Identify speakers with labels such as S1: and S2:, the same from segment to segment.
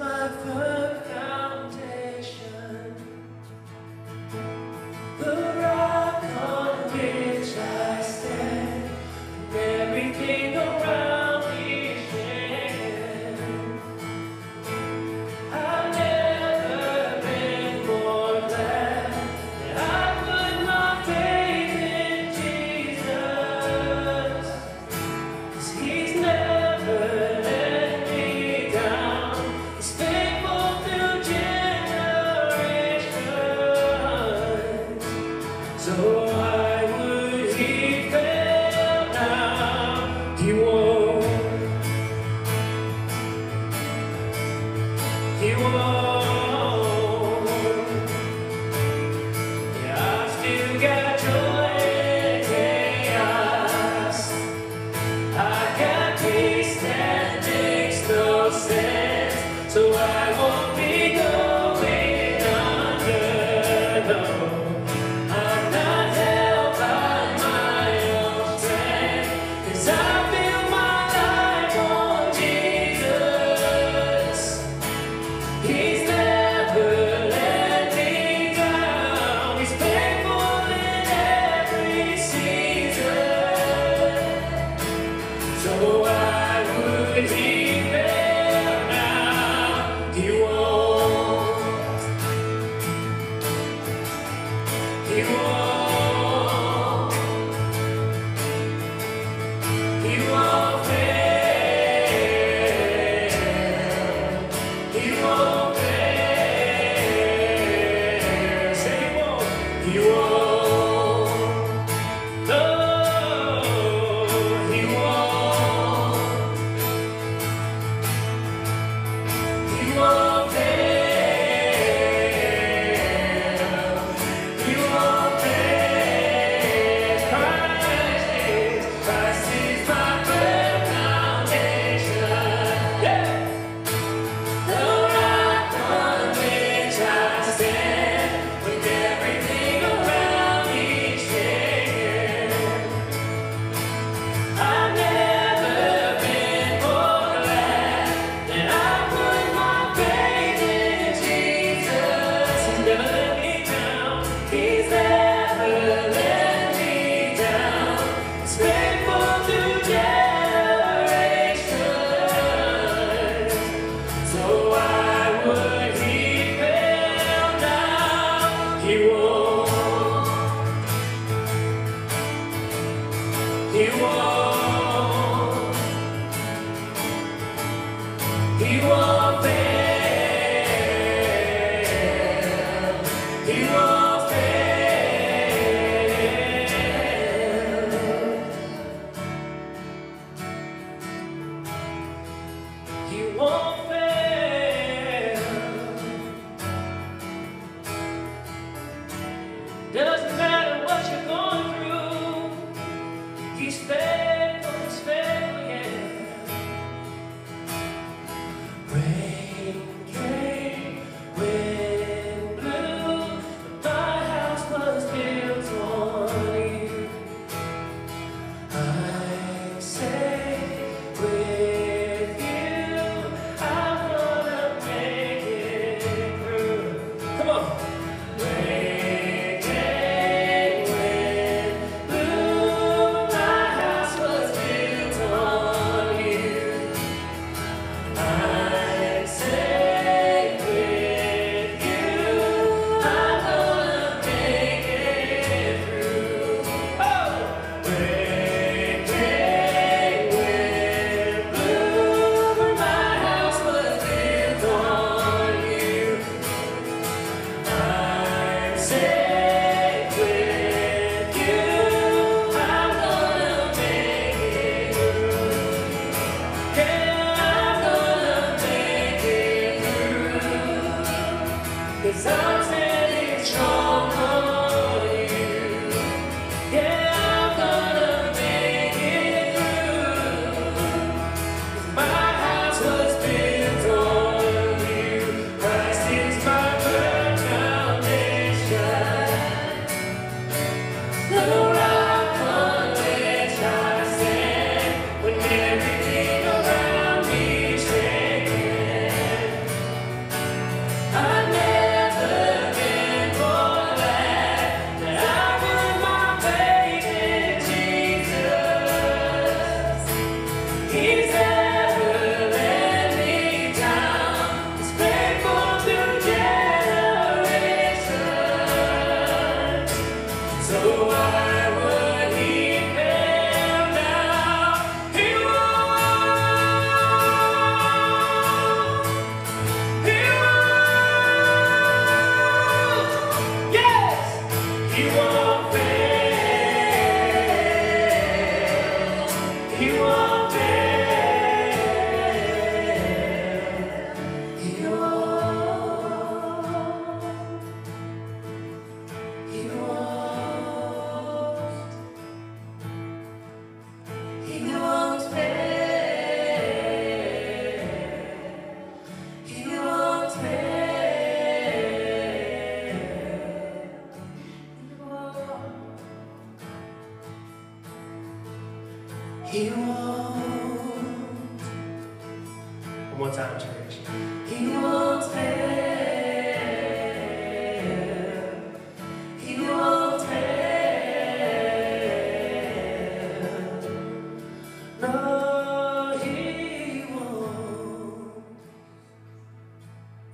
S1: my firm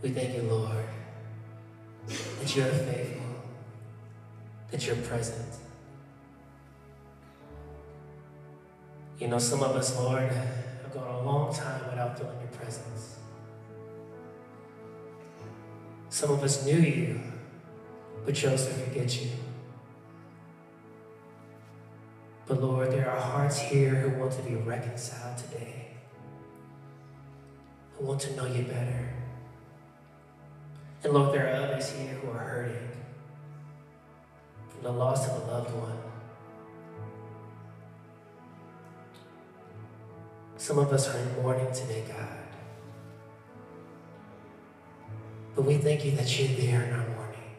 S2: We thank you, Lord, that you're faithful, that you're present. You know, some of us, Lord, have gone a long time without feeling your presence. Some of us knew you, but chose to forget you. But Lord, there are hearts here who want to be reconciled today, who want to know you better. And Lord, there are others here who are hurting from the loss of a loved one. Some of us are in mourning today, God. But we thank you that you're there in our mourning.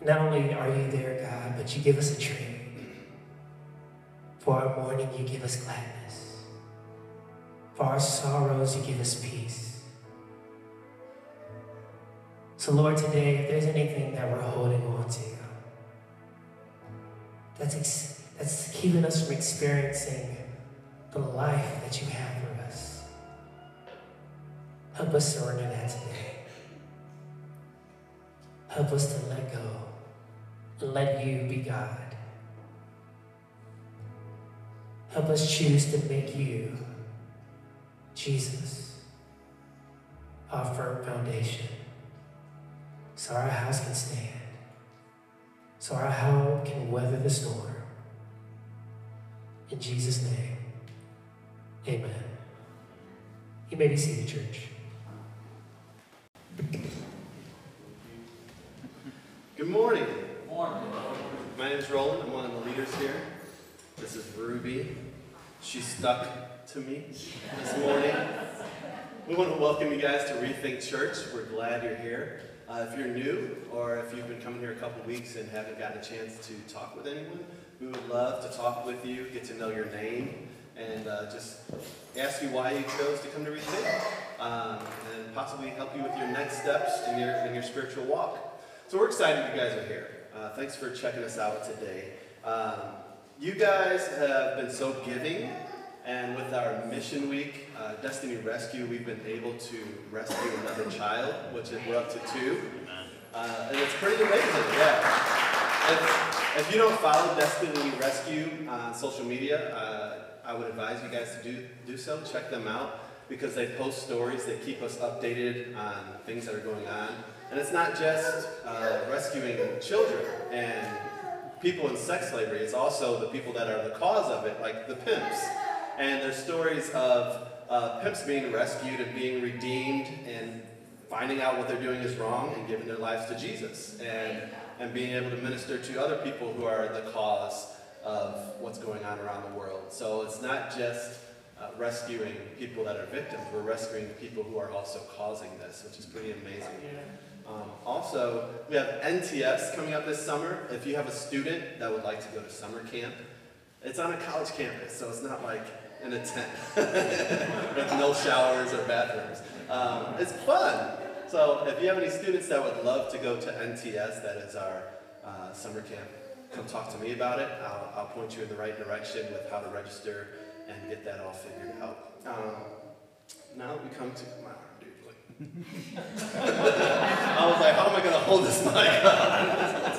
S2: Not only are you there, God, but you give us a trade. For our mourning, you give us gladness. For our sorrows, you give us peace. So, Lord, today, if there's anything that we're holding on to, that's, ex- that's keeping us from experiencing the life that you have for us, help us surrender that today. Help us to let go and let you be God. Help us choose to make you, Jesus, our firm foundation so our house can stand, so our home can weather the storm. In Jesus' name, amen. You may be seated, church.
S3: Good morning. Morning. My name is Roland. I'm one of the leaders here. This is Ruby. She stuck to me this morning. We want to welcome you guys to Rethink Church. We're glad you're here. Uh, if you're new or if you've been coming here a couple weeks and haven't gotten a chance to talk with anyone, we would love to talk with you, get to know your name, and uh, just ask you why you chose to come to Rethink, um, and possibly help you with your next steps in your, in your spiritual walk. So we're excited you guys are here. Uh, thanks for checking us out today. Um, you guys have been so giving, and with our mission week, uh, Destiny Rescue, we've been able to rescue another child, which is, we're up to two. Uh, and it's pretty amazing, yeah. If, if you don't follow Destiny Rescue on social media, uh, I would advise you guys to do, do so. Check them out because they post stories, that keep us updated on things that are going on. And it's not just uh, rescuing children and people in sex slavery, it's also the people that are the cause of it, like the pimps. And there's stories of uh, pimps being rescued and being redeemed and finding out what they're doing is wrong and giving their lives to Jesus and, and being able to minister to other people who are the cause of what's going on around the world. So it's not just uh, rescuing people that are victims, we're rescuing people who are also causing this, which is pretty amazing. Um, also, we have NTS coming up this summer. If you have a student that would like to go to summer camp, it's on a college campus, so it's not like in a tent with no showers or bathrooms. Um, it's fun. So if you have any students that would love to go to NTS, that is our uh, summer camp, come talk to me about it. I'll, I'll point you in the right direction with how to register and get that all figured out. Um, now we come to my arm, dude, I was like, how am I going to hold this mic up?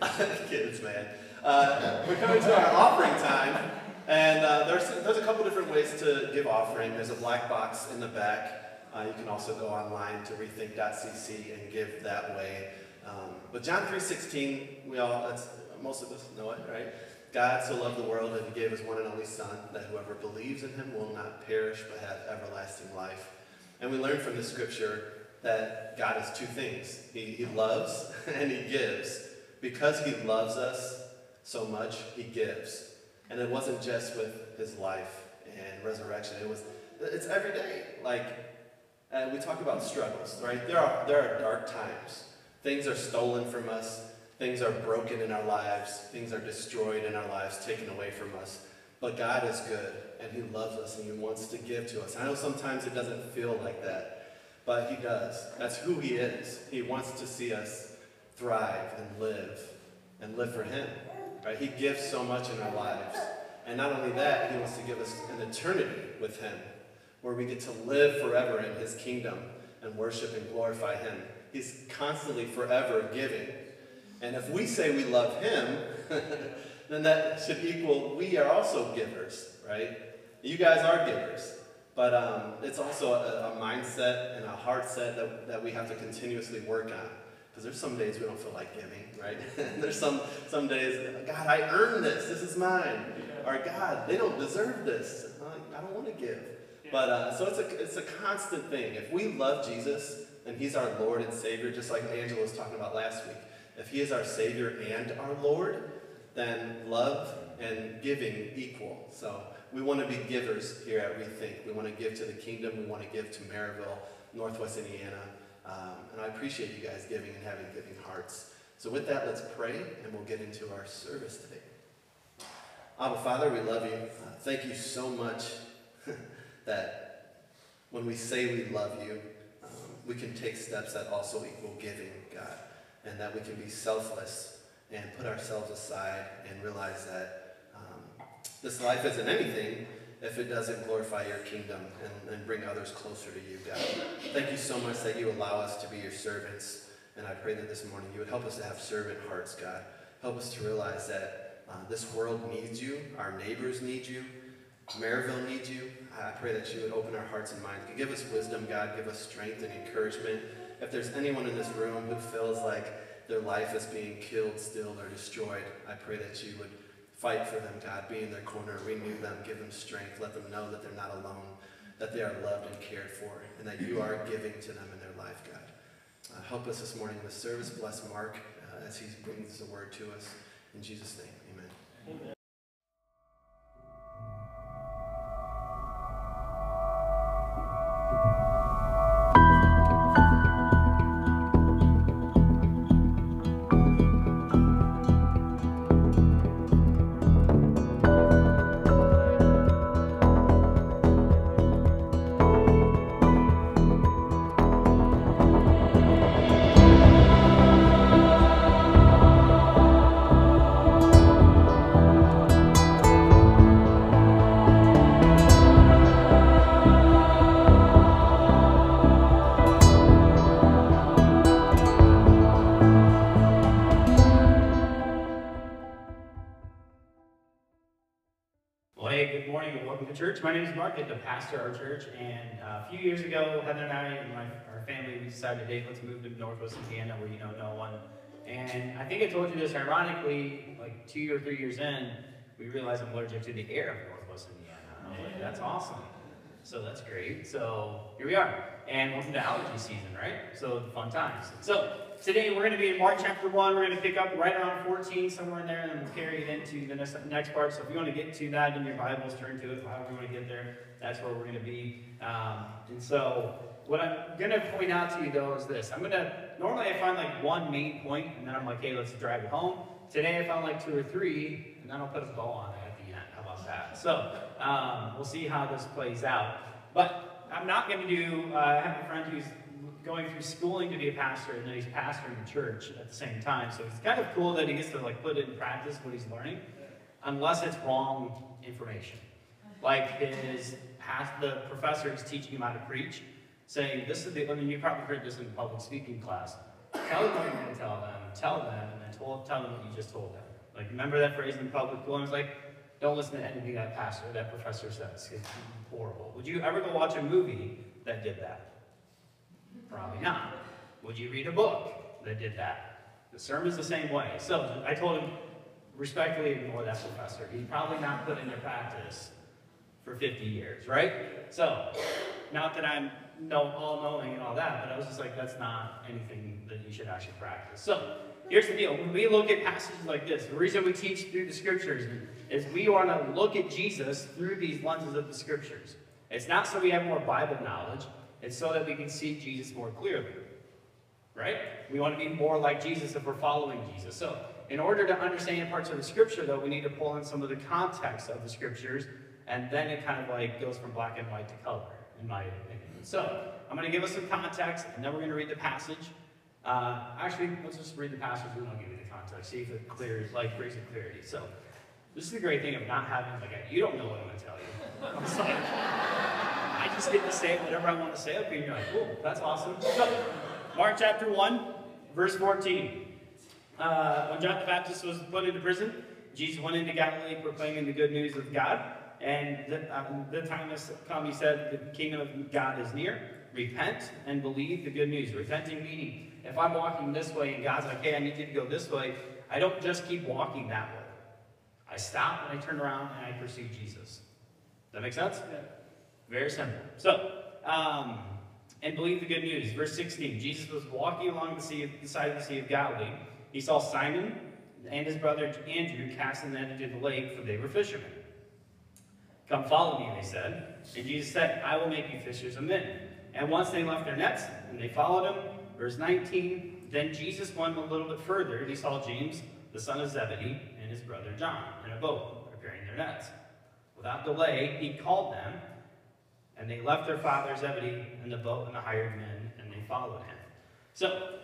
S3: Kids, man. Uh, we're coming to our offering time, and uh, there's, there's a couple different ways to give offering. There's a black box in the back. Uh, you can also go online to rethink.cc and give that way. Um, but John 3.16, we all, most of us know it, right? God so loved the world that he gave his one and only Son, that whoever believes in him will not perish but have everlasting life. And we learn from this scripture that God is two things. He, he loves and he gives. Because he loves us so much, he gives. And it wasn't just with his life and resurrection. It was, it's every day. Like, and we talk about struggles, right? There are, there are dark times. Things are stolen from us. Things are broken in our lives. Things are destroyed in our lives, taken away from us. But God is good, and He loves us, and He wants to give to us. I know sometimes it doesn't feel like that, but He does. That's who He is. He wants to see us thrive and live, and live for Him. Right? He gives so much in our lives. And not only that, He wants to give us an eternity with Him, where we get to live forever in His kingdom and worship and glorify Him. He's constantly forever giving. And if we say we love Him, then that should equal we are also givers, right? You guys are givers. But um, it's also a, a, mindset and a heart set that, that we have to continuously work on. Because there's some days we don't feel like giving, right? there's some, some days, God, I earned this. This is mine. Or God, they don't deserve this. I don't want to give. But uh, so it's a, it's a constant thing. If we love Jesus and he's our Lord and Savior, just like Angela was talking about last week, if he is our Savior and our Lord, then love and giving equal. So we want to be givers here at Rethink. We want to give to the kingdom. We want to give to Merrillville, Northwest Indiana. Um, and I appreciate you guys giving and having giving hearts. So with that, let's pray and we'll get into our service today. Abba Father, we love you. Uh, thank you so much that when we say we love you, um, we can take steps that also equal giving, God and that we can be selfless and put ourselves aside and realize that um, this life isn't anything if it doesn't glorify your kingdom and, and bring others closer to you, God. Thank you so much that you allow us to be your servants. And I pray that this morning you would help us to have servant hearts, God. Help us to realize that uh, this world needs you, our neighbors need you, Merrillville needs you. I pray that you would open our hearts and minds. Give us wisdom, God. Give us strength and encouragement if there's anyone in this room who feels like their life is being killed, still, or destroyed, I pray that you would fight for them, God. Be in their corner, renew them, give them strength, let them know that they're not alone, that they are loved and cared for, and that you are giving to them in their life, God. Uh, help us this morning in the service. Bless Mark uh, as he brings the word to us. In Jesus' name, amen. amen.
S4: Church. My name is Mark. I'm the pastor of our church. And uh, a few years ago, Heather and I and my, our family, we decided, hey, let's move to Northwest Indiana where you know no one. And I think I told you this ironically, like two or three years in, we realized I'm allergic to the air of Northwest Indiana. And I was like, that's awesome. So that's great. So here we are. And welcome to allergy season, right? So fun times. So today we're going to be in Mark chapter 1. We're going to pick up right around 14, somewhere in there, and then we'll carry it into the next, next part. So if you want to get to that in your Bibles, turn to it, however you want to get there. That's where we're going to be. Um, and so what I'm going to point out to you, though, is this. I'm going to, normally I find like one main point, and then I'm like, hey, let's drive it home. Today I found like two or three, and then I'll put a bow on it at the end. How about that? So um, we'll see how this plays out. But I'm not going to do, uh, I have a friend who's going through schooling to be a pastor, and then he's pastoring a church at the same time. So it's kind of cool that he gets to like put it in practice what he's learning, unless it's wrong information. Like his past, the professor is teaching him how to preach, saying this is the. I mean, you probably heard this in public speaking class. Tell them what you're going to tell them. Tell them, and then tell, tell them what you just told them. Like remember that phrase in public school? I was like, don't listen to anything that pastor, that professor says. It's horrible. Would you ever go watch a movie that did that? Probably not. Would you read a book that did that? The sermon's the same way. So I told him, respectfully ignore that professor. He's probably not put into practice for 50 years, right? So, not that I'm no, all-knowing and all that, but I was just like, that's not anything that you should actually practice. So, here's the deal. When we look at passages like this, the reason we teach through the scriptures is we want to look at Jesus through these lenses of the scriptures. It's not so we have more Bible knowledge. It's so that we can see Jesus more clearly. Right? We want to be more like Jesus if we're following Jesus. So in order to understand parts of the scripture, though, we need to pull in some of the context of the scriptures, and then it kind of like goes from black and white to color, in my opinion. So, I'm going to give us some context, and then we're going to read the passage. Uh, actually, let's just read the passage, and I'll give you the context, see if it clears, like, brings some clarity. So, this is the great thing of not having, like, you don't know what I'm going to tell you. I'm just get to say whatever I want to say up here, you're like, cool, that's awesome. So, Mark chapter 1, verse 14. Uh, when John the Baptist was put into prison, Jesus went into Galilee proclaiming the good news of God. And the, uh, the time has come, he said, the kingdom of God is near. Repent and believe the good news. Repenting meaning, if I'm walking this way and God's like, hey, I need you to go this way, I don't just keep walking that way. I stop and I turn around and I pursue Jesus. Does that make sense? Yeah. Very simple. So, um, and believe the good news. Verse 16, Jesus was walking along the, sea of, the side of the Sea of Galilee. He saw Simon and his brother Andrew casting the net into the lake, for they were fishermen. Come follow me, they said. And Jesus said, I will make you fishers of men. And once they left their nets and they followed him, verse 19, then Jesus went a little bit further and he saw James, the son of Zebedee, and his brother John in a boat preparing their nets. Without delay, he called them, and they left their father Zebedee in the boat and the hired men, and they followed him. So,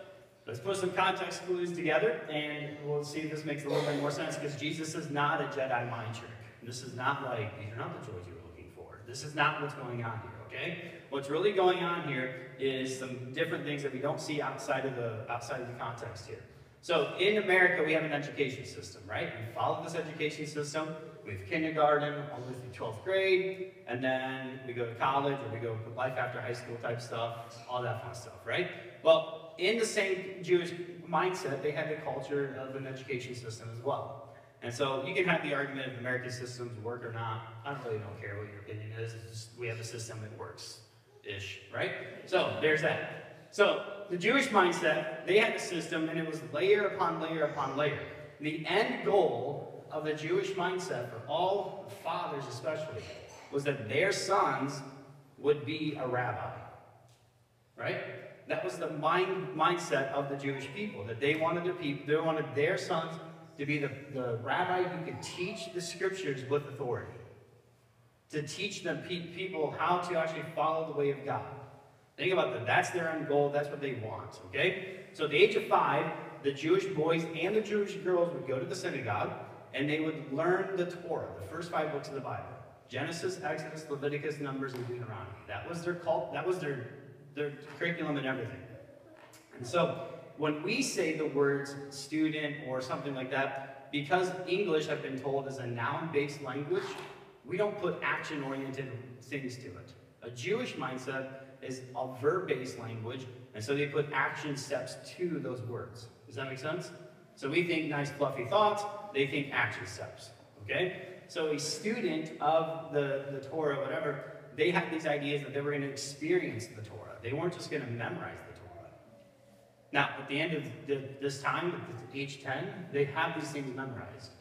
S4: let's put some context clues together, and we'll see if this makes a little bit more sense, because Jesus is not a Jedi mind trick. This is not like, these are not the toys you were looking for. This is not what's going on here, okay? What's really going on here is some different things that we don't see outside of the, outside of the context here. So in America, we have an education system, right? We follow this education system. We have kindergarten all the way through 12th grade, and then we go to college or we go to life after high school type stuff, all that fun stuff, right? Well, in the same Jewish mindset, they had the culture of an education system as well. And so you can have the argument if American systems work or not. I really don't care what your opinion is. Just we have a system that works ish, right? So there's that. So the Jewish mindset, they had a system and it was layer upon layer upon layer. The end goal of the Jewish mindset for all fathers especially was that their sons would be a rabbi. Right? That was the mind mindset of the Jewish people, that they wanted to people, they wanted their sons to be the, the rabbi who could teach the scriptures with authority. To teach them pe people how to actually follow the way of God. Think about that. That's their end goal. That's what they want. Okay? So at the age of five, the Jewish boys and the Jewish girls would go to the synagogue and they would learn the Torah, the first five books of the Bible. Genesis, Exodus, Leviticus, Numbers, and Deuteronomy. That was their cult, that was their, their curriculum and everything. And so when we say the words student or something like that, because English, I've been told, is a noun-based language, we don't put action-oriented things to it. A Jewish mindset is a verb-based language, and so they put action steps to those words. Does that make sense? So we think nice fluffy thoughts, they think action steps, okay? So a student of the, the Torah, whatever, they had these ideas that they were going to experience the Torah. They weren't just going to memorize the Torah. Now, at the end of the, this time, at age 10, they have these things memorized.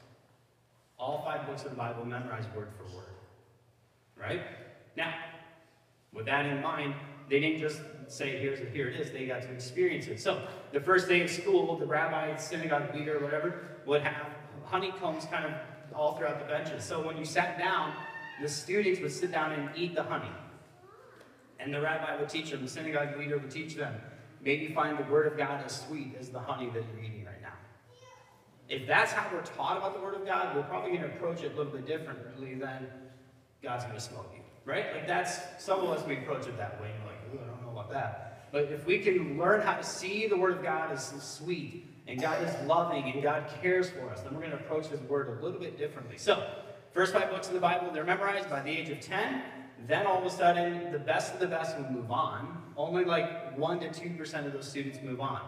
S4: All five books of the Bible memorized word for word. Right? Now, with that in mind, they didn't just say, here's here it is. They got to experience it. So, the first day of school, the rabbi, synagogue leader, whatever, would have honeycombs kind of all throughout the benches. So when you sat down, the students would sit down and eat the honey. And the rabbi would teach them, the synagogue leader would teach them, maybe find the word of God as sweet as the honey that you're eating right now. If that's how we're taught about the word of God, we're probably going to approach it a little bit differently than God's going to smoke you. Right? Like that's, some of us, we approach it that way. And we're like, ooh, I don't know about that. But if we can learn how to see the word of God as sweet, and God is loving, and God cares for us, then we're going to approach His word a little bit differently. So, first five books of the Bible, they're memorized by the age of 10. Then all of a sudden, the best of the best will move on. Only like 1% to 2% of those students move on.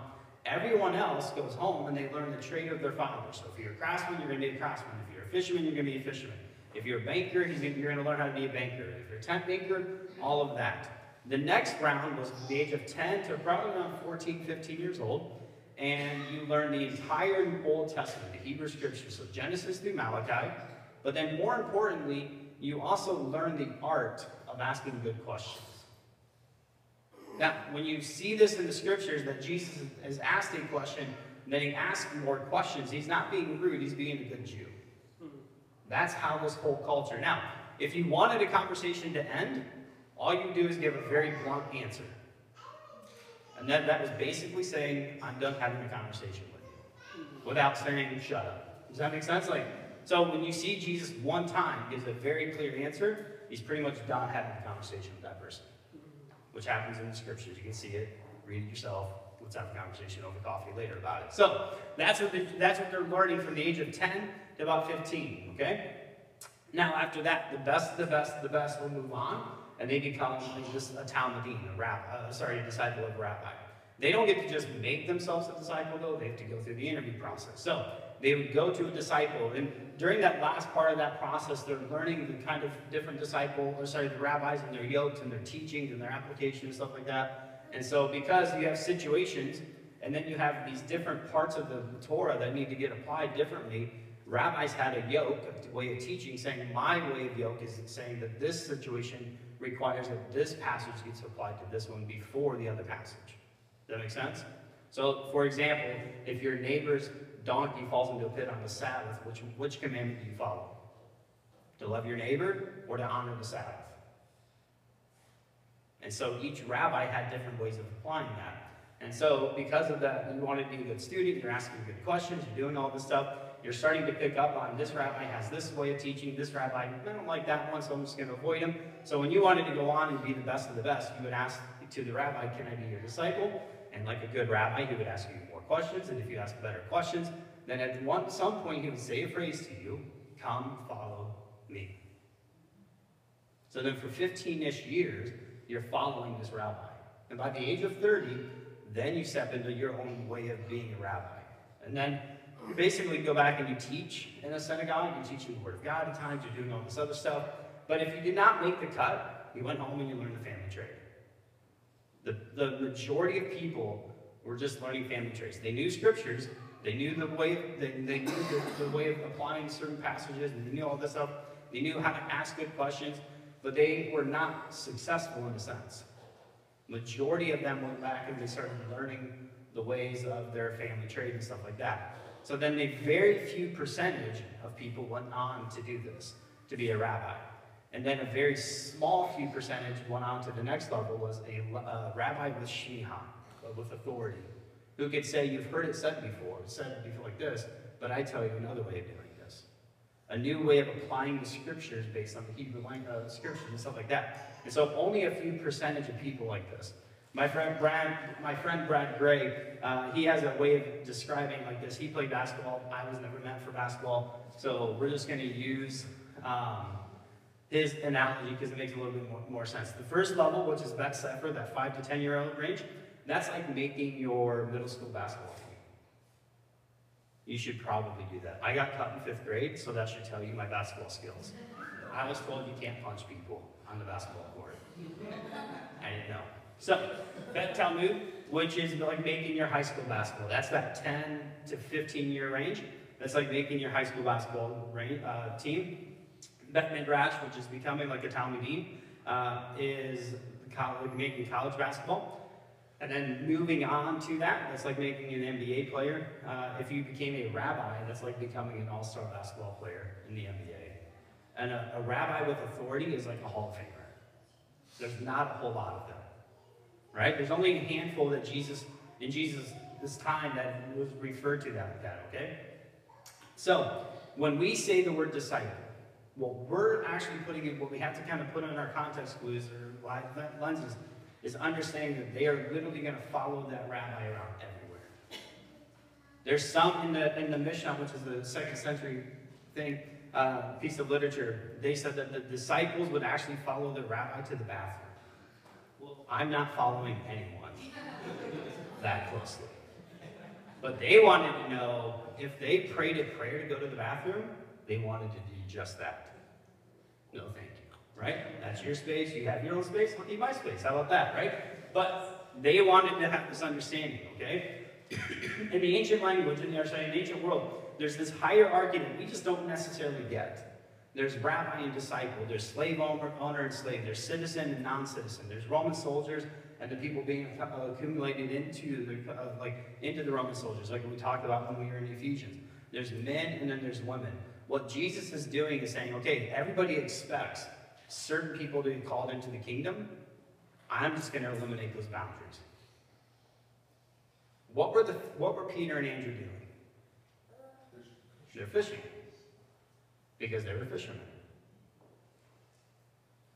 S4: Everyone else goes home and they learn the trade of their father. So if you're a craftsman, you're going to be a craftsman. If you're a fisherman, you're going to be a fisherman. If you're a banker, you're going to learn how to be a banker. If you're a tent maker, all of that. The next round was the age of 10 to probably around 14, 15 years old. And you learn the entire Old Testament, the Hebrew Scriptures, so Genesis through Malachi. But then more importantly, you also learn the art of asking good questions. Now, when you see this in the scriptures that Jesus has asked a question, And then he asks more questions. He's not being rude, he's being a good Jew. That's how this whole culture. Now, if you wanted a conversation to end, all you do is give a very blunt answer. And then that was basically saying, I'm done having a conversation with you. Without saying, shut up. Does that make sense? Like, so when you see Jesus one time gives a very clear answer, he's pretty much done having a conversation with that person. Which happens in the scriptures. You can see it, read it yourself. Let's have a conversation over coffee later about it. So that's what, the, that's what they're learning from the age of 10 to about 15, okay? Now, after that, the best, the best, the best will move on, and they become this, a talmudim, a rab, uh, sorry, a disciple of a rabbi. They don't get to just make themselves a disciple, though. They have to go through the interview process. So they would go to a disciple, and during that last part of that process, they're learning the kind of different disciple, or sorry, the rabbis and their yokes and their teachings and their application and stuff like that. And so because you have situations, and then you have these different parts of the Torah that need to get applied differently, rabbis had a yoke, a way of teaching, saying my way of yoke is saying that this situation requires that this passage gets applied to this one before the other passage. Does that make sense? So, for example, if your neighbor's donkey falls into a pit on the Sabbath, which, which commandment do you follow? To love your neighbor or to honor the Sabbath? And so each rabbi had different ways of applying that. And so because of that, you want to be a good student, you're asking good questions, you're doing all this stuff, you're starting to pick up on this rabbi has this way of teaching, this rabbi, I don't like that one, so I'm just going to avoid him. So when you wanted to go on and be the best of the best, you would ask to the rabbi, can I be your disciple? And like a good rabbi, he would ask you more questions, and if you ask better questions, then at one, some point he would say a phrase to you, come follow me. So then for 15-ish years, you're following this rabbi. And by the age of 30, then you step into your own way of being a rabbi. And then you basically go back and you teach in a synagogue, you teach the Word of God at times, you're doing all this other stuff. But if you did not make the cut, you went home and you learned the family trade. The, the majority of people were just learning family trades. They knew scriptures, they knew the way, they, they knew the, the way of applying certain passages, and they knew all this stuff. They knew how to ask good questions, but they were not successful in a sense. Majority of them went back and they started learning the ways of their family trade and stuff like that. So then a very few percentage of people went on to do this, to be a rabbi. And then a very small few percentage went on to the next level was a uh, rabbi with shmiha, with authority, who could say, you've heard it said before, said before like this, but I tell you another way of doing this. A new way of applying the scriptures based on the Hebrew language, uh, scriptures and stuff like that. And so only a few percentage of people like this. My friend Brad, my friend Brad Gray, uh, he has a way of describing like this. He played basketball. I was never meant for basketball, so we're just going to use um, his analogy because it makes a little bit more, more, sense. The first level, which is Bet Sefer, that five to ten year old range, that's like making your middle school basketball team. You should probably do that. I got cut in fifth grade, so that should tell you my basketball skills. I was told you can't punch people on the basketball court. I didn't know. So, Bet Talmud, which is like making your high school basketball. That's that 10 to 15 year range. That's like making your high school basketball range, uh, team. Bet Midrash, which is becoming like a Talmudim, uh, is college, making college basketball. And then moving on to that, that's like making an NBA player. Uh, if you became a rabbi, that's like becoming an all-star basketball player in the NBA. And a, a rabbi with authority is like a Hall of Famer. There's not a whole lot of them, right? There's only a handful that Jesus, in Jesus' this time that was referred to that, that, okay? So, when we say the word disciple, what we're actually putting in, what we have to kind of put in our context clues or lenses is understanding that they are literally going to follow that rabbi around everywhere. There's some in the in the Mishnah, which is the second century thing, uh, piece of literature. They said that the disciples would actually follow the rabbi to the bathroom. I'm not following anyone that closely. But they wanted to know if they prayed a prayer to go to the bathroom, they wanted to do just that. No, thank you. Right? That's your space. You have your own space. I'll keep my space. How about that? Right? But they wanted to have this understanding. Okay? in the ancient language, in the ancient world, there's this hierarchy that we just don't necessarily get. There's rabbi and disciple. There's slave owner, and slave. There's citizen and non-citizen. There's Roman soldiers and the people being uh, accumulated into the uh, like into the Roman soldiers, like we talked about when we were in Ephesians. There's men and then there's women. What Jesus is doing is saying, okay, everybody expects certain people to be called into the kingdom. I'm just going to eliminate those boundaries. What were the what were Peter and Andrew doing? They're fishing because they were fishermen.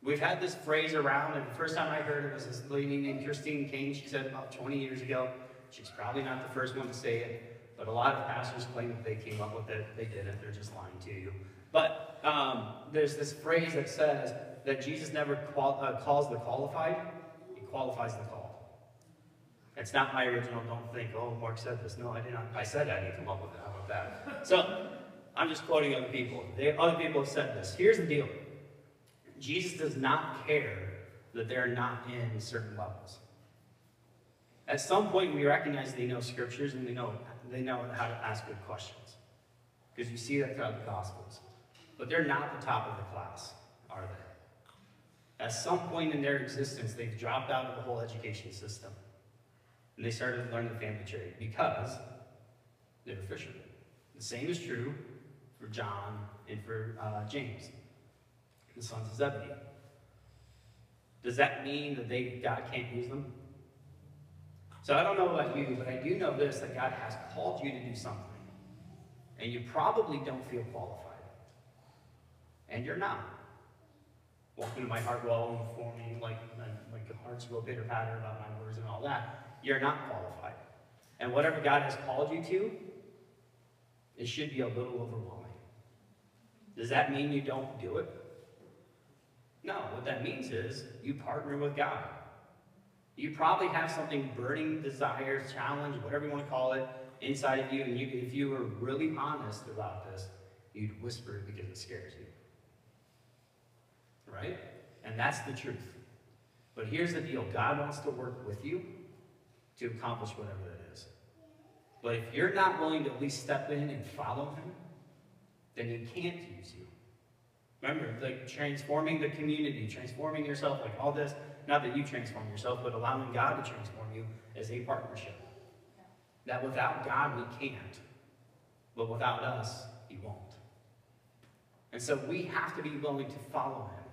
S4: We've had this phrase around, and the first time I heard it was this lady named Christine King. She said about 20 years ago. She's probably not the first one to say it, but a lot of pastors claim that they came up with it. They didn't. They're just lying to you. But um, there's this phrase that says that Jesus never qual- uh, calls the qualified; he qualifies the called. It's not my original. Don't think, oh, Mark said this. No, I did not. I said I didn't come up with it. How about that? So I'm just quoting other people. They, other people have said this. Here's the deal. Jesus does not care that they're not in certain levels. At some point, we recognize they know scriptures and they know they know how to ask good questions, because you see that throughout the Gospels. But they're not the top of the class, are they? At some point in their existence, they've dropped out of the whole education system, and they started to learn the family trade because they were fishermen. The same is true for John and for uh, James the sons of Zebedee. Does that mean that they God can't use them? So I don't know about you, but I do know this that God has called you to do something. And you probably don't feel qualified. And you're not. Walking to my heart well and forming like like the heart's real bitter patter about my words and all that. You're not qualified. And whatever God has called you to, it should be a little overwhelming. Does that mean you don't do it? No, what that means is you partner with God. You probably have something burning desire, challenge, whatever you want to call it, inside of you, and you, if you were really honest about this, you'd whisper it because it scares you. Right? And that's the truth. But here's the deal God wants to work with you to accomplish whatever that is. But if you're not willing to at least step in and follow Him, then He can't use you. Remember, like transforming the community, transforming yourself, like all this, not that you transform yourself, but allowing God to transform you is a partnership. That without God, we can't. But without us, He won't. And so we have to be willing to follow Him.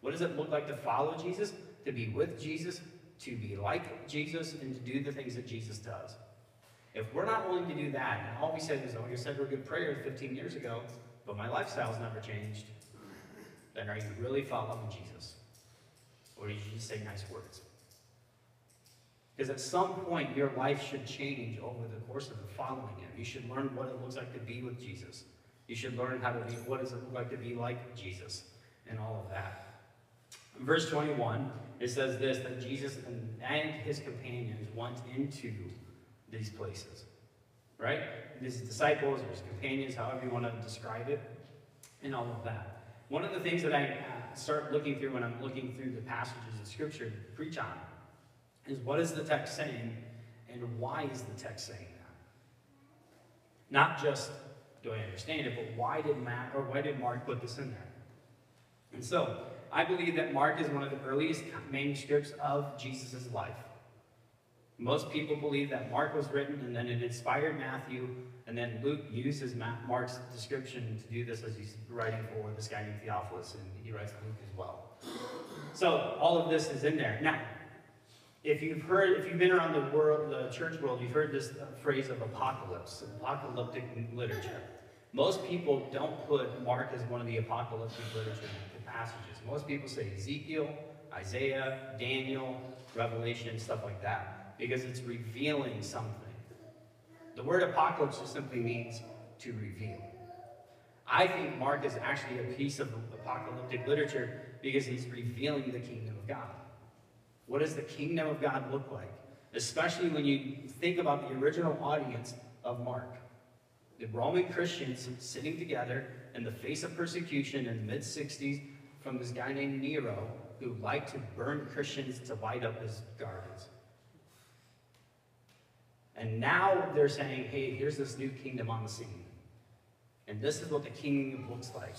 S4: What does it look like to follow Jesus? To be with Jesus, to be like Jesus, and to do the things that Jesus does. If we're not willing to do that, and all we said is, oh, you said we're good prayers 15 years ago, but my lifestyle's never changed, then are you really following Jesus? Or did you just say nice words? Because at some point, your life should change over the course of following Him. You should learn what it looks like to be with Jesus. You should learn how to be, what does it look like to be like Jesus, and all of that. In verse 21, it says this that Jesus and his companions went into these places. Right? His disciples or his companions, however you want to describe it, and all of that. One of the things that I uh, start looking through when I'm looking through the passages of Scripture to preach on is what is the text saying and why is the text saying that? Not just do I understand it, but why did Matt or why did Mark put this in there? And so I believe that Mark is one of the earliest manuscripts of Jesus' life. Most people believe that Mark was written and then it inspired Matthew and then Luke uses Mark's description to do this as he's writing for this guy named Theophilus, and he writes Luke as well. So all of this is in there. Now, if you've heard, if you've been around the world, the church world, you've heard this phrase of apocalypse, apocalyptic literature. Most people don't put Mark as one of the apocalyptic literature passages. Most people say Ezekiel, Isaiah, Daniel, Revelation, stuff like that, because it's revealing something. The word apocalypse just simply means to reveal. I think Mark is actually a piece of apocalyptic literature because he's revealing the kingdom of God. What does the kingdom of God look like? Especially when you think about the original audience of Mark. The Roman Christians sitting together in the face of persecution in the mid 60s from this guy named Nero who liked to burn Christians to light up his gardens. And now they're saying, hey, here's this new kingdom on the scene. And this is what the kingdom looks like.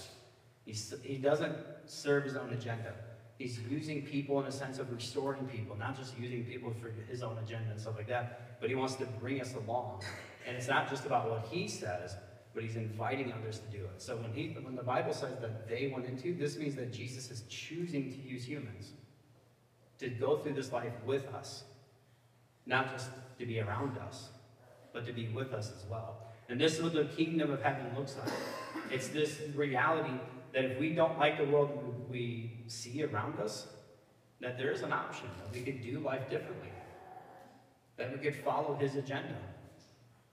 S4: He, he doesn't serve his own agenda. He's using people in a sense of restoring people, not just using people for his own agenda and stuff like that, but he wants to bring us along. And it's not just about what he says, but he's inviting others to do it. So when he when the Bible says that they went into, this means that Jesus is choosing to use humans to go through this life with us. Not just to be around us, but to be with us as well. And this is what the kingdom of heaven looks like. It's this reality that if we don't like the world we see around us, that there is an option, that we could do life differently, that we could follow his agenda.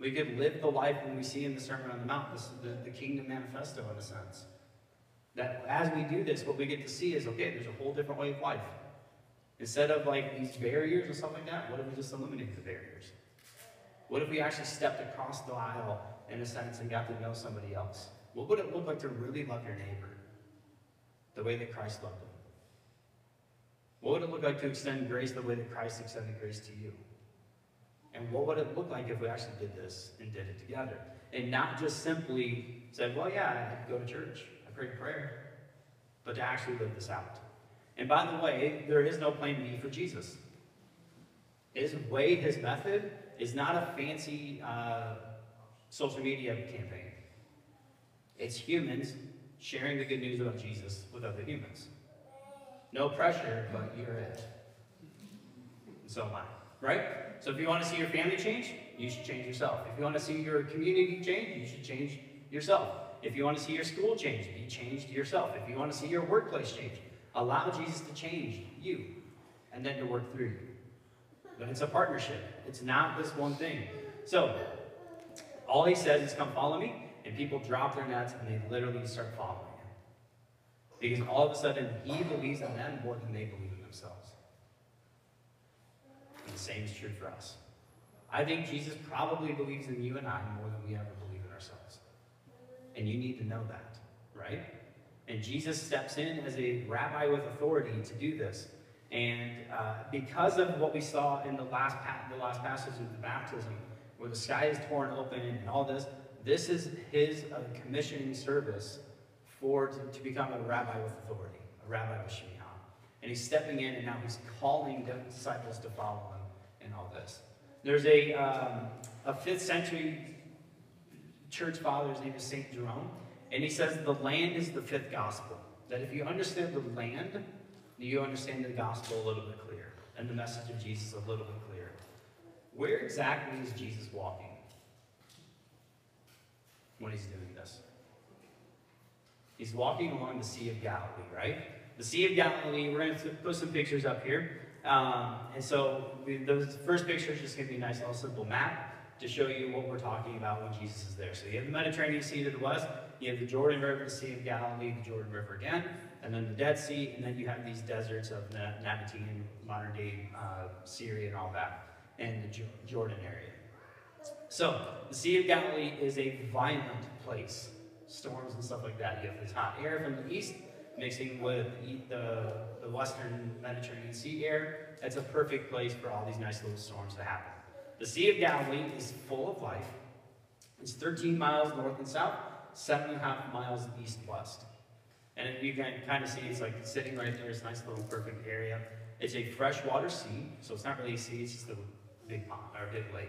S4: We could live the life when we see in the Sermon on the Mount, this is the, the kingdom manifesto in a sense. That as we do this, what we get to see is okay, there's a whole different way of life. Instead of like these barriers or stuff like that, what if we just eliminate the barriers? What if we actually stepped across the aisle in a sense and got to know somebody else? What would it look like to really love your neighbor the way that Christ loved them? What would it look like to extend grace the way that Christ extended grace to you? And what would it look like if we actually did this and did it together? And not just simply said, well, yeah, I go to church, I pray prayer, but to actually live this out. And by the way, there is no plan B for Jesus. His way, his method, is not a fancy uh, social media campaign. It's humans sharing the good news about Jesus with other humans. No pressure, but you're it. And so am I. Right? So if you want to see your family change, you should change yourself. If you want to see your community change, you should change yourself. If you want to see your school change, be changed yourself. If you want to see your workplace change, allow Jesus to change you and then to work through you. But it's a partnership. It's not this one thing. So, all he says is, Come follow me. And people drop their nets and they literally start following him. Because all of a sudden, he believes in them more than they believe in themselves. And the same is true for us. I think Jesus probably believes in you and I more than we ever believe in ourselves. And you need to know that, right? And Jesus steps in as a rabbi with authority to do this. And uh, because of what we saw in the last, the last passage of the baptism, where the sky is torn open and all this, this is his uh, commissioning service for to, to, become a rabbi with authority, a rabbi with semikhah. And he's stepping in, and now he's calling the disciples to follow him in all this. There's a, um, a fifth century church father, his name is St. Jerome, and he says the land is the fifth gospel. That if you understand the land, you understand the gospel a little bit clearer, and the message of Jesus a little bit clearer. Where exactly is Jesus walking when he's doing this? He's walking along the Sea of Galilee, right? The Sea of Galilee, we're going to put some pictures up here. Um, and so those first picture is just going to be a nice little simple map to show you what we're talking about when Jesus is there. So you have the Mediterranean Sea to the west, you have the Jordan River, the Sea of Galilee, the Jordan River again, and then the Dead Sea, and then you have these deserts of the Nabatean, modern day uh, Syria and all that, and the Jordan area. So, the Sea of Galilee is a violent place. Storms and stuff like that. You have this hot air from the east mixing with the, the western Mediterranean Sea air. It's a perfect place for all these nice little storms to happen. The Sea of Galilee is full of life. It's 13 miles north and south, seven and a half miles east-west. And you can kind of see it's like sitting right there. It's a nice little perfect area. It's a freshwater sea, so it's not really a sea. It's just a big pond or a big lake,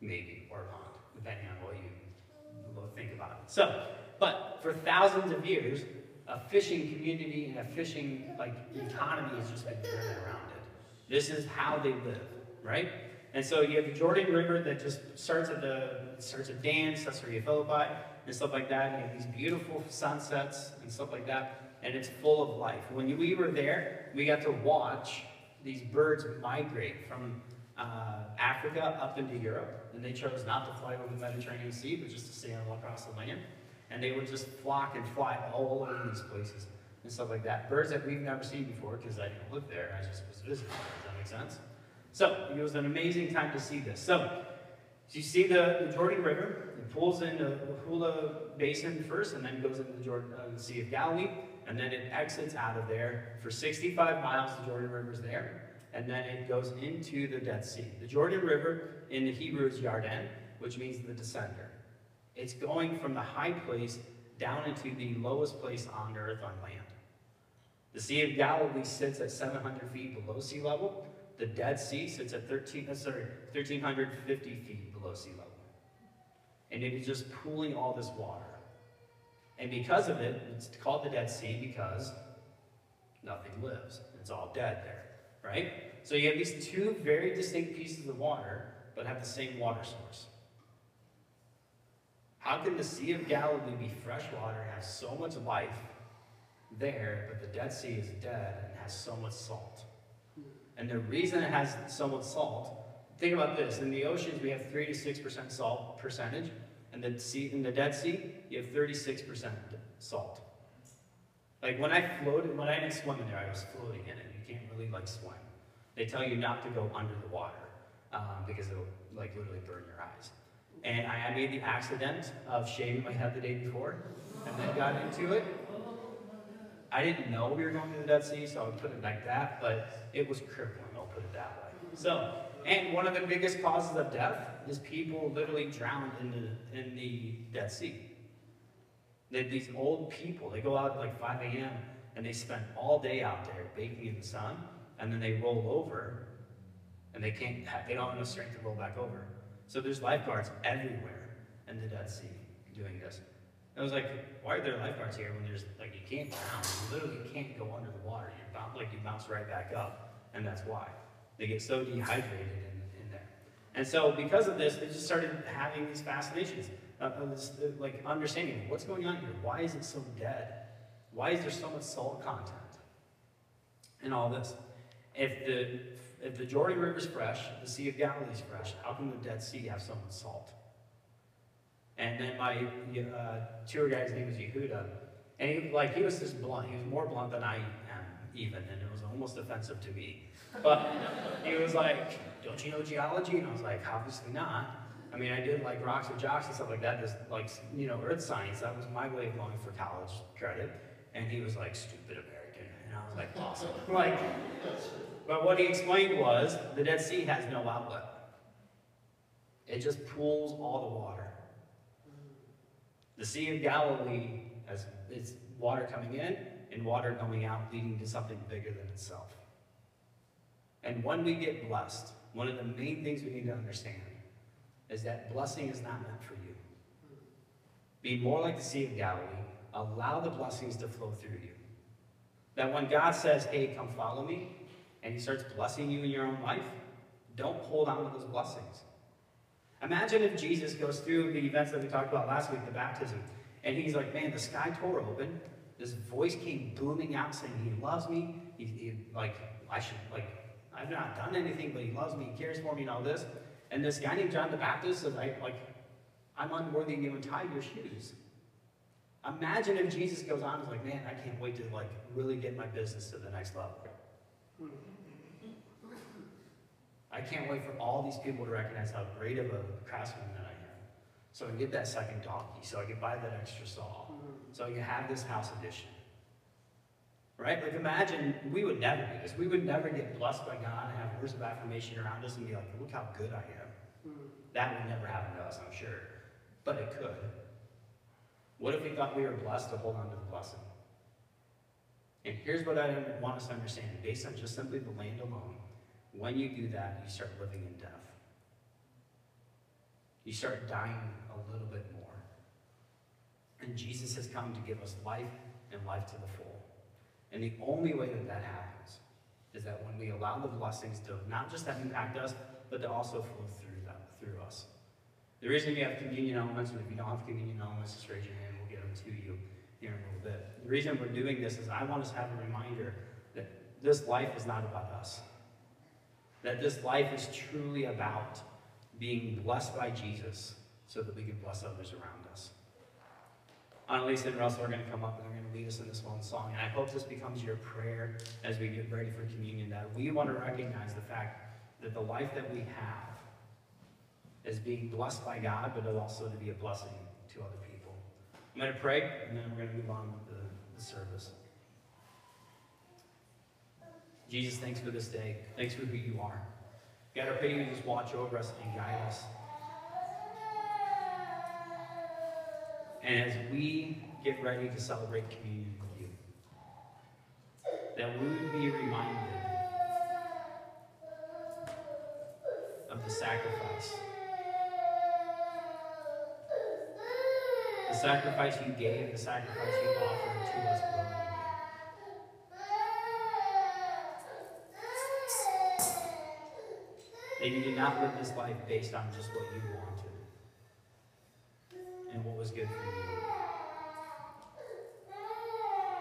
S4: maybe or a pond, depending on what you think about it. So, but for thousands of years, a fishing community and a fishing like economy has just been driven around it. This is how they live, right? And so you have the Jordan River that just starts at the starts at Dan, Caesarea Philippi, and stuff like that. And you have these beautiful sunsets and stuff like that, and it's full of life. When we were there, we got to watch these birds migrate from uh, Africa up into Europe, and they chose not to fly over the Mediterranean Sea, but just to sail across the land. And they would just flock and fly all over these places and stuff like that. Birds that we've never seen before because I didn't live there. I just was visiting. Does that make sense? So it was an amazing time to see this. So you see the, the Jordan River. It pulls into the Hula Basin first, and then goes into the, Jordan, uh, the Sea of Galilee, and then it exits out of there for 65 miles. The Jordan River's there, and then it goes into the Dead Sea. The Jordan River in the Hebrew is Yarden, which means the descender. It's going from the high place down into the lowest place on earth on land. The Sea of Galilee sits at 700 feet below sea level. The Dead Sea sits at 13, uh, sorry, 1,350 feet below sea level. And it is just pooling all this water. And because of it, it's called the Dead Sea because nothing lives. It's all dead there, right? So you have these two very distinct pieces of water, but have the same water source. How can the Sea of Galilee be fresh water and have so much life there, but the Dead Sea is dead and has so much salt? And the reason it has so much salt, think about this. In the oceans, we have 3 to 6% salt percentage. And the sea, in the Dead Sea, you have 36% salt. Like when I floated, when I didn't swim in there, I was floating in it. You can't really like swim. They tell you not to go under the water um, because it'll like literally burn your eyes. And I, I made the accident of shaving my head the day before and then got into it. I didn't know we were going to the Dead Sea, so I would put it like that, but it was crippling, I'll put it that way. So, and one of the biggest causes of death is people literally drowned in the, in the Dead Sea. They, these old people, they go out at like 5 a.m. and they spend all day out there baking in the sun, and then they roll over, and they can't, they don't have enough strength to roll back over. So there's lifeguards everywhere in the Dead Sea doing this. I was like, why are there lifeguards here when there's like you can't drown? You literally can't go under the water. You bounce like you bounce right back up, and that's why they get so dehydrated in, in there. And so because of this, they just started having these fascinations, uh, of this, uh, like understanding what's going on here. Why is it so dead? Why is there so much salt content? And all this. If the if the Jordan River is fresh, the Sea of Galilee's fresh, how can the Dead Sea have so much salt? And then my uh, tour guide's name was Yehuda, and he, like he was just blunt. He was more blunt than I am even, and it was almost offensive to me. But he was like, "Don't you know geology?" And I was like, "Obviously not." I mean, I did like rocks and jocks and stuff like that. Just like you know, earth science. That was my way of going for college credit. And he was like, "Stupid American," and I was like, "Awesome!" like, but what he explained was the Dead Sea has no outlet. It just pools all the water. The Sea of Galilee has its water coming in and water going out, leading to something bigger than itself. And when we get blessed, one of the main things we need to understand is that blessing is not meant for you. Be more like the Sea of Galilee. Allow the blessings to flow through you. That when God says, hey, come follow me, and he starts blessing you in your own life, don't hold on to those blessings. Imagine if Jesus goes through the events that we talked about last week, the baptism, and he's like, man, the sky tore open. This voice came booming out saying, he loves me. He, he, like, I should, like, I've not done anything, but he loves me, he cares for me, and all this. And this guy named John the Baptist says, I, like, I'm unworthy to even tie your shoes. Imagine if Jesus goes on and is like, man, I can't wait to, like, really get my business to the next level. Hmm. I can't wait for all these people to recognize how great of a craftsman that I am. So I can get that second donkey, so I can buy that extra saw, mm-hmm. so I can have this house addition. Right? Like imagine, we would never do this. We would never get blessed by God and have words of affirmation around us and be like, look how good I am. Mm-hmm. That would never happen to us, I'm sure. But it could. What if we thought we were blessed to hold on to the blessing? And here's what I want us to understand based on just simply the land alone. When you do that, you start living in death. You start dying a little bit more. And Jesus has come to give us life and life to the full. And the only way that that happens is that when we allow the blessings to not just impact us, but to also flow through them, through us. The reason we have communion elements, and if you don't have communion elements, just raise your hand, we'll get them to you here in a little bit. The reason we're doing this is I want us to have a reminder that this life is not about us. That this life is truly about being blessed by Jesus so that we can bless others around us. Annalise and Russell are going to come up and they're going to lead us in this one song. And I hope this becomes your prayer as we get ready for communion, that we want to recognize the fact that the life that we have is being blessed by God, but also to be a blessing to other people. I'm going to pray, and then we're going to move on with the, the service. Jesus, thanks for this day. Thanks for who you are. God, I pray you just watch over us and guide us. And as we get ready to celebrate communion with you, that we would be reminded of the sacrifice. The sacrifice you gave, the sacrifice you offered to us. That you did not live this life based on just what you wanted and what was good for you.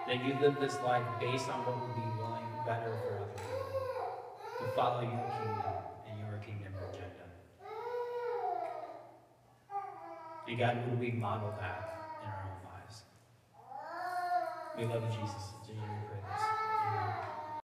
S4: That you live this life based on what would be willing better for other people to follow your kingdom and your kingdom agenda. And God, would we model that in our own lives? We love Jesus. Jesus' we pray this.